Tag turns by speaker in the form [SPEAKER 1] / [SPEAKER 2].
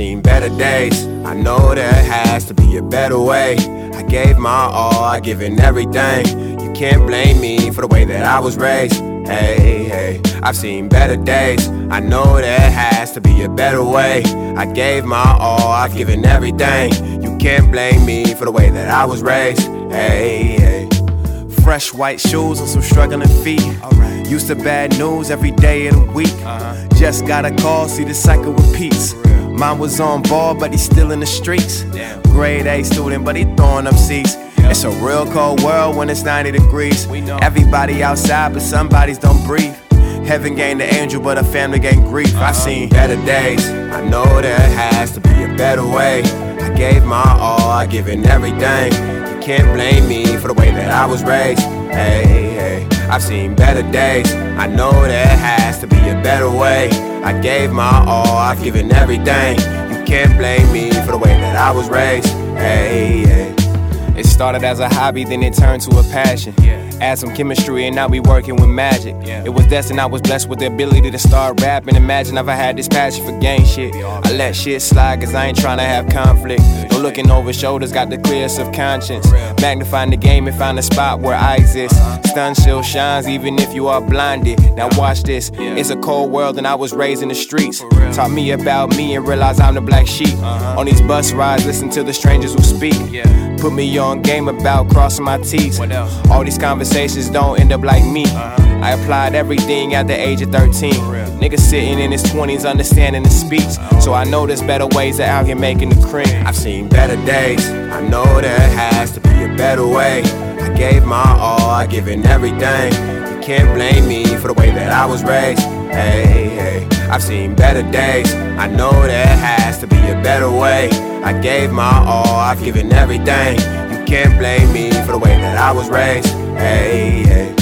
[SPEAKER 1] better days. I know there has to be a better way. I gave my all, I given everything. You can't blame me for the way that I was raised. Hey, hey, I've seen better days. I know there has to be a better way. I gave my all, I've given everything. You can't blame me for the way that I was raised. Hey, hey. Fresh white shoes on some struggling feet. Used to bad news every day of the week. Uh-huh. Just got a call, see the cycle repeats. Mine was on ball, but he's still in the streets. Grade A student, but he throwing up seats. It's a real cold world when it's 90 degrees. Everybody outside, but somebody's don't breathe. Heaven gained the angel, but a family gained grief. I've seen better days. I know there has to be a better way. I gave my all, I given everything. You can't blame me for the way that I was raised. Hey, hey, I've seen better days. I know there has to be a better way. I gave my all, I've given everything. You can't blame me for the way that I was raised. Hey. It started as a hobby, then it turned to a passion. Add some chemistry, and now we working with magic. It was destined, I was blessed with the ability to start rapping. Imagine if I had this passion for gang shit. I let shit slide, cause I ain't trying to have conflict. No looking over shoulders, got the clear conscience. Magnifying the game and find a spot where I exist. Stun still shines, even if you are blinded. Now watch this. It's a cold world, and I was raised in the streets. Taught me about me and realize I'm the black sheep. On these bus rides, listen to the strangers who speak. Put me on game about crossing my T's. All these conversations don't end up like me. I applied everything at the age of 13. Niggas sitting in his 20s understanding the speech. So I know there's better ways to out here making the cream. I've seen better days. I know there has to be a better way. I gave my all, I given everything. You can't blame me for the way that I was raised. Hey, hey, I've seen better days. I know there has to be a better way. I gave my all, I've given everything. Can't blame me for the way that I was raised. Hey, hey.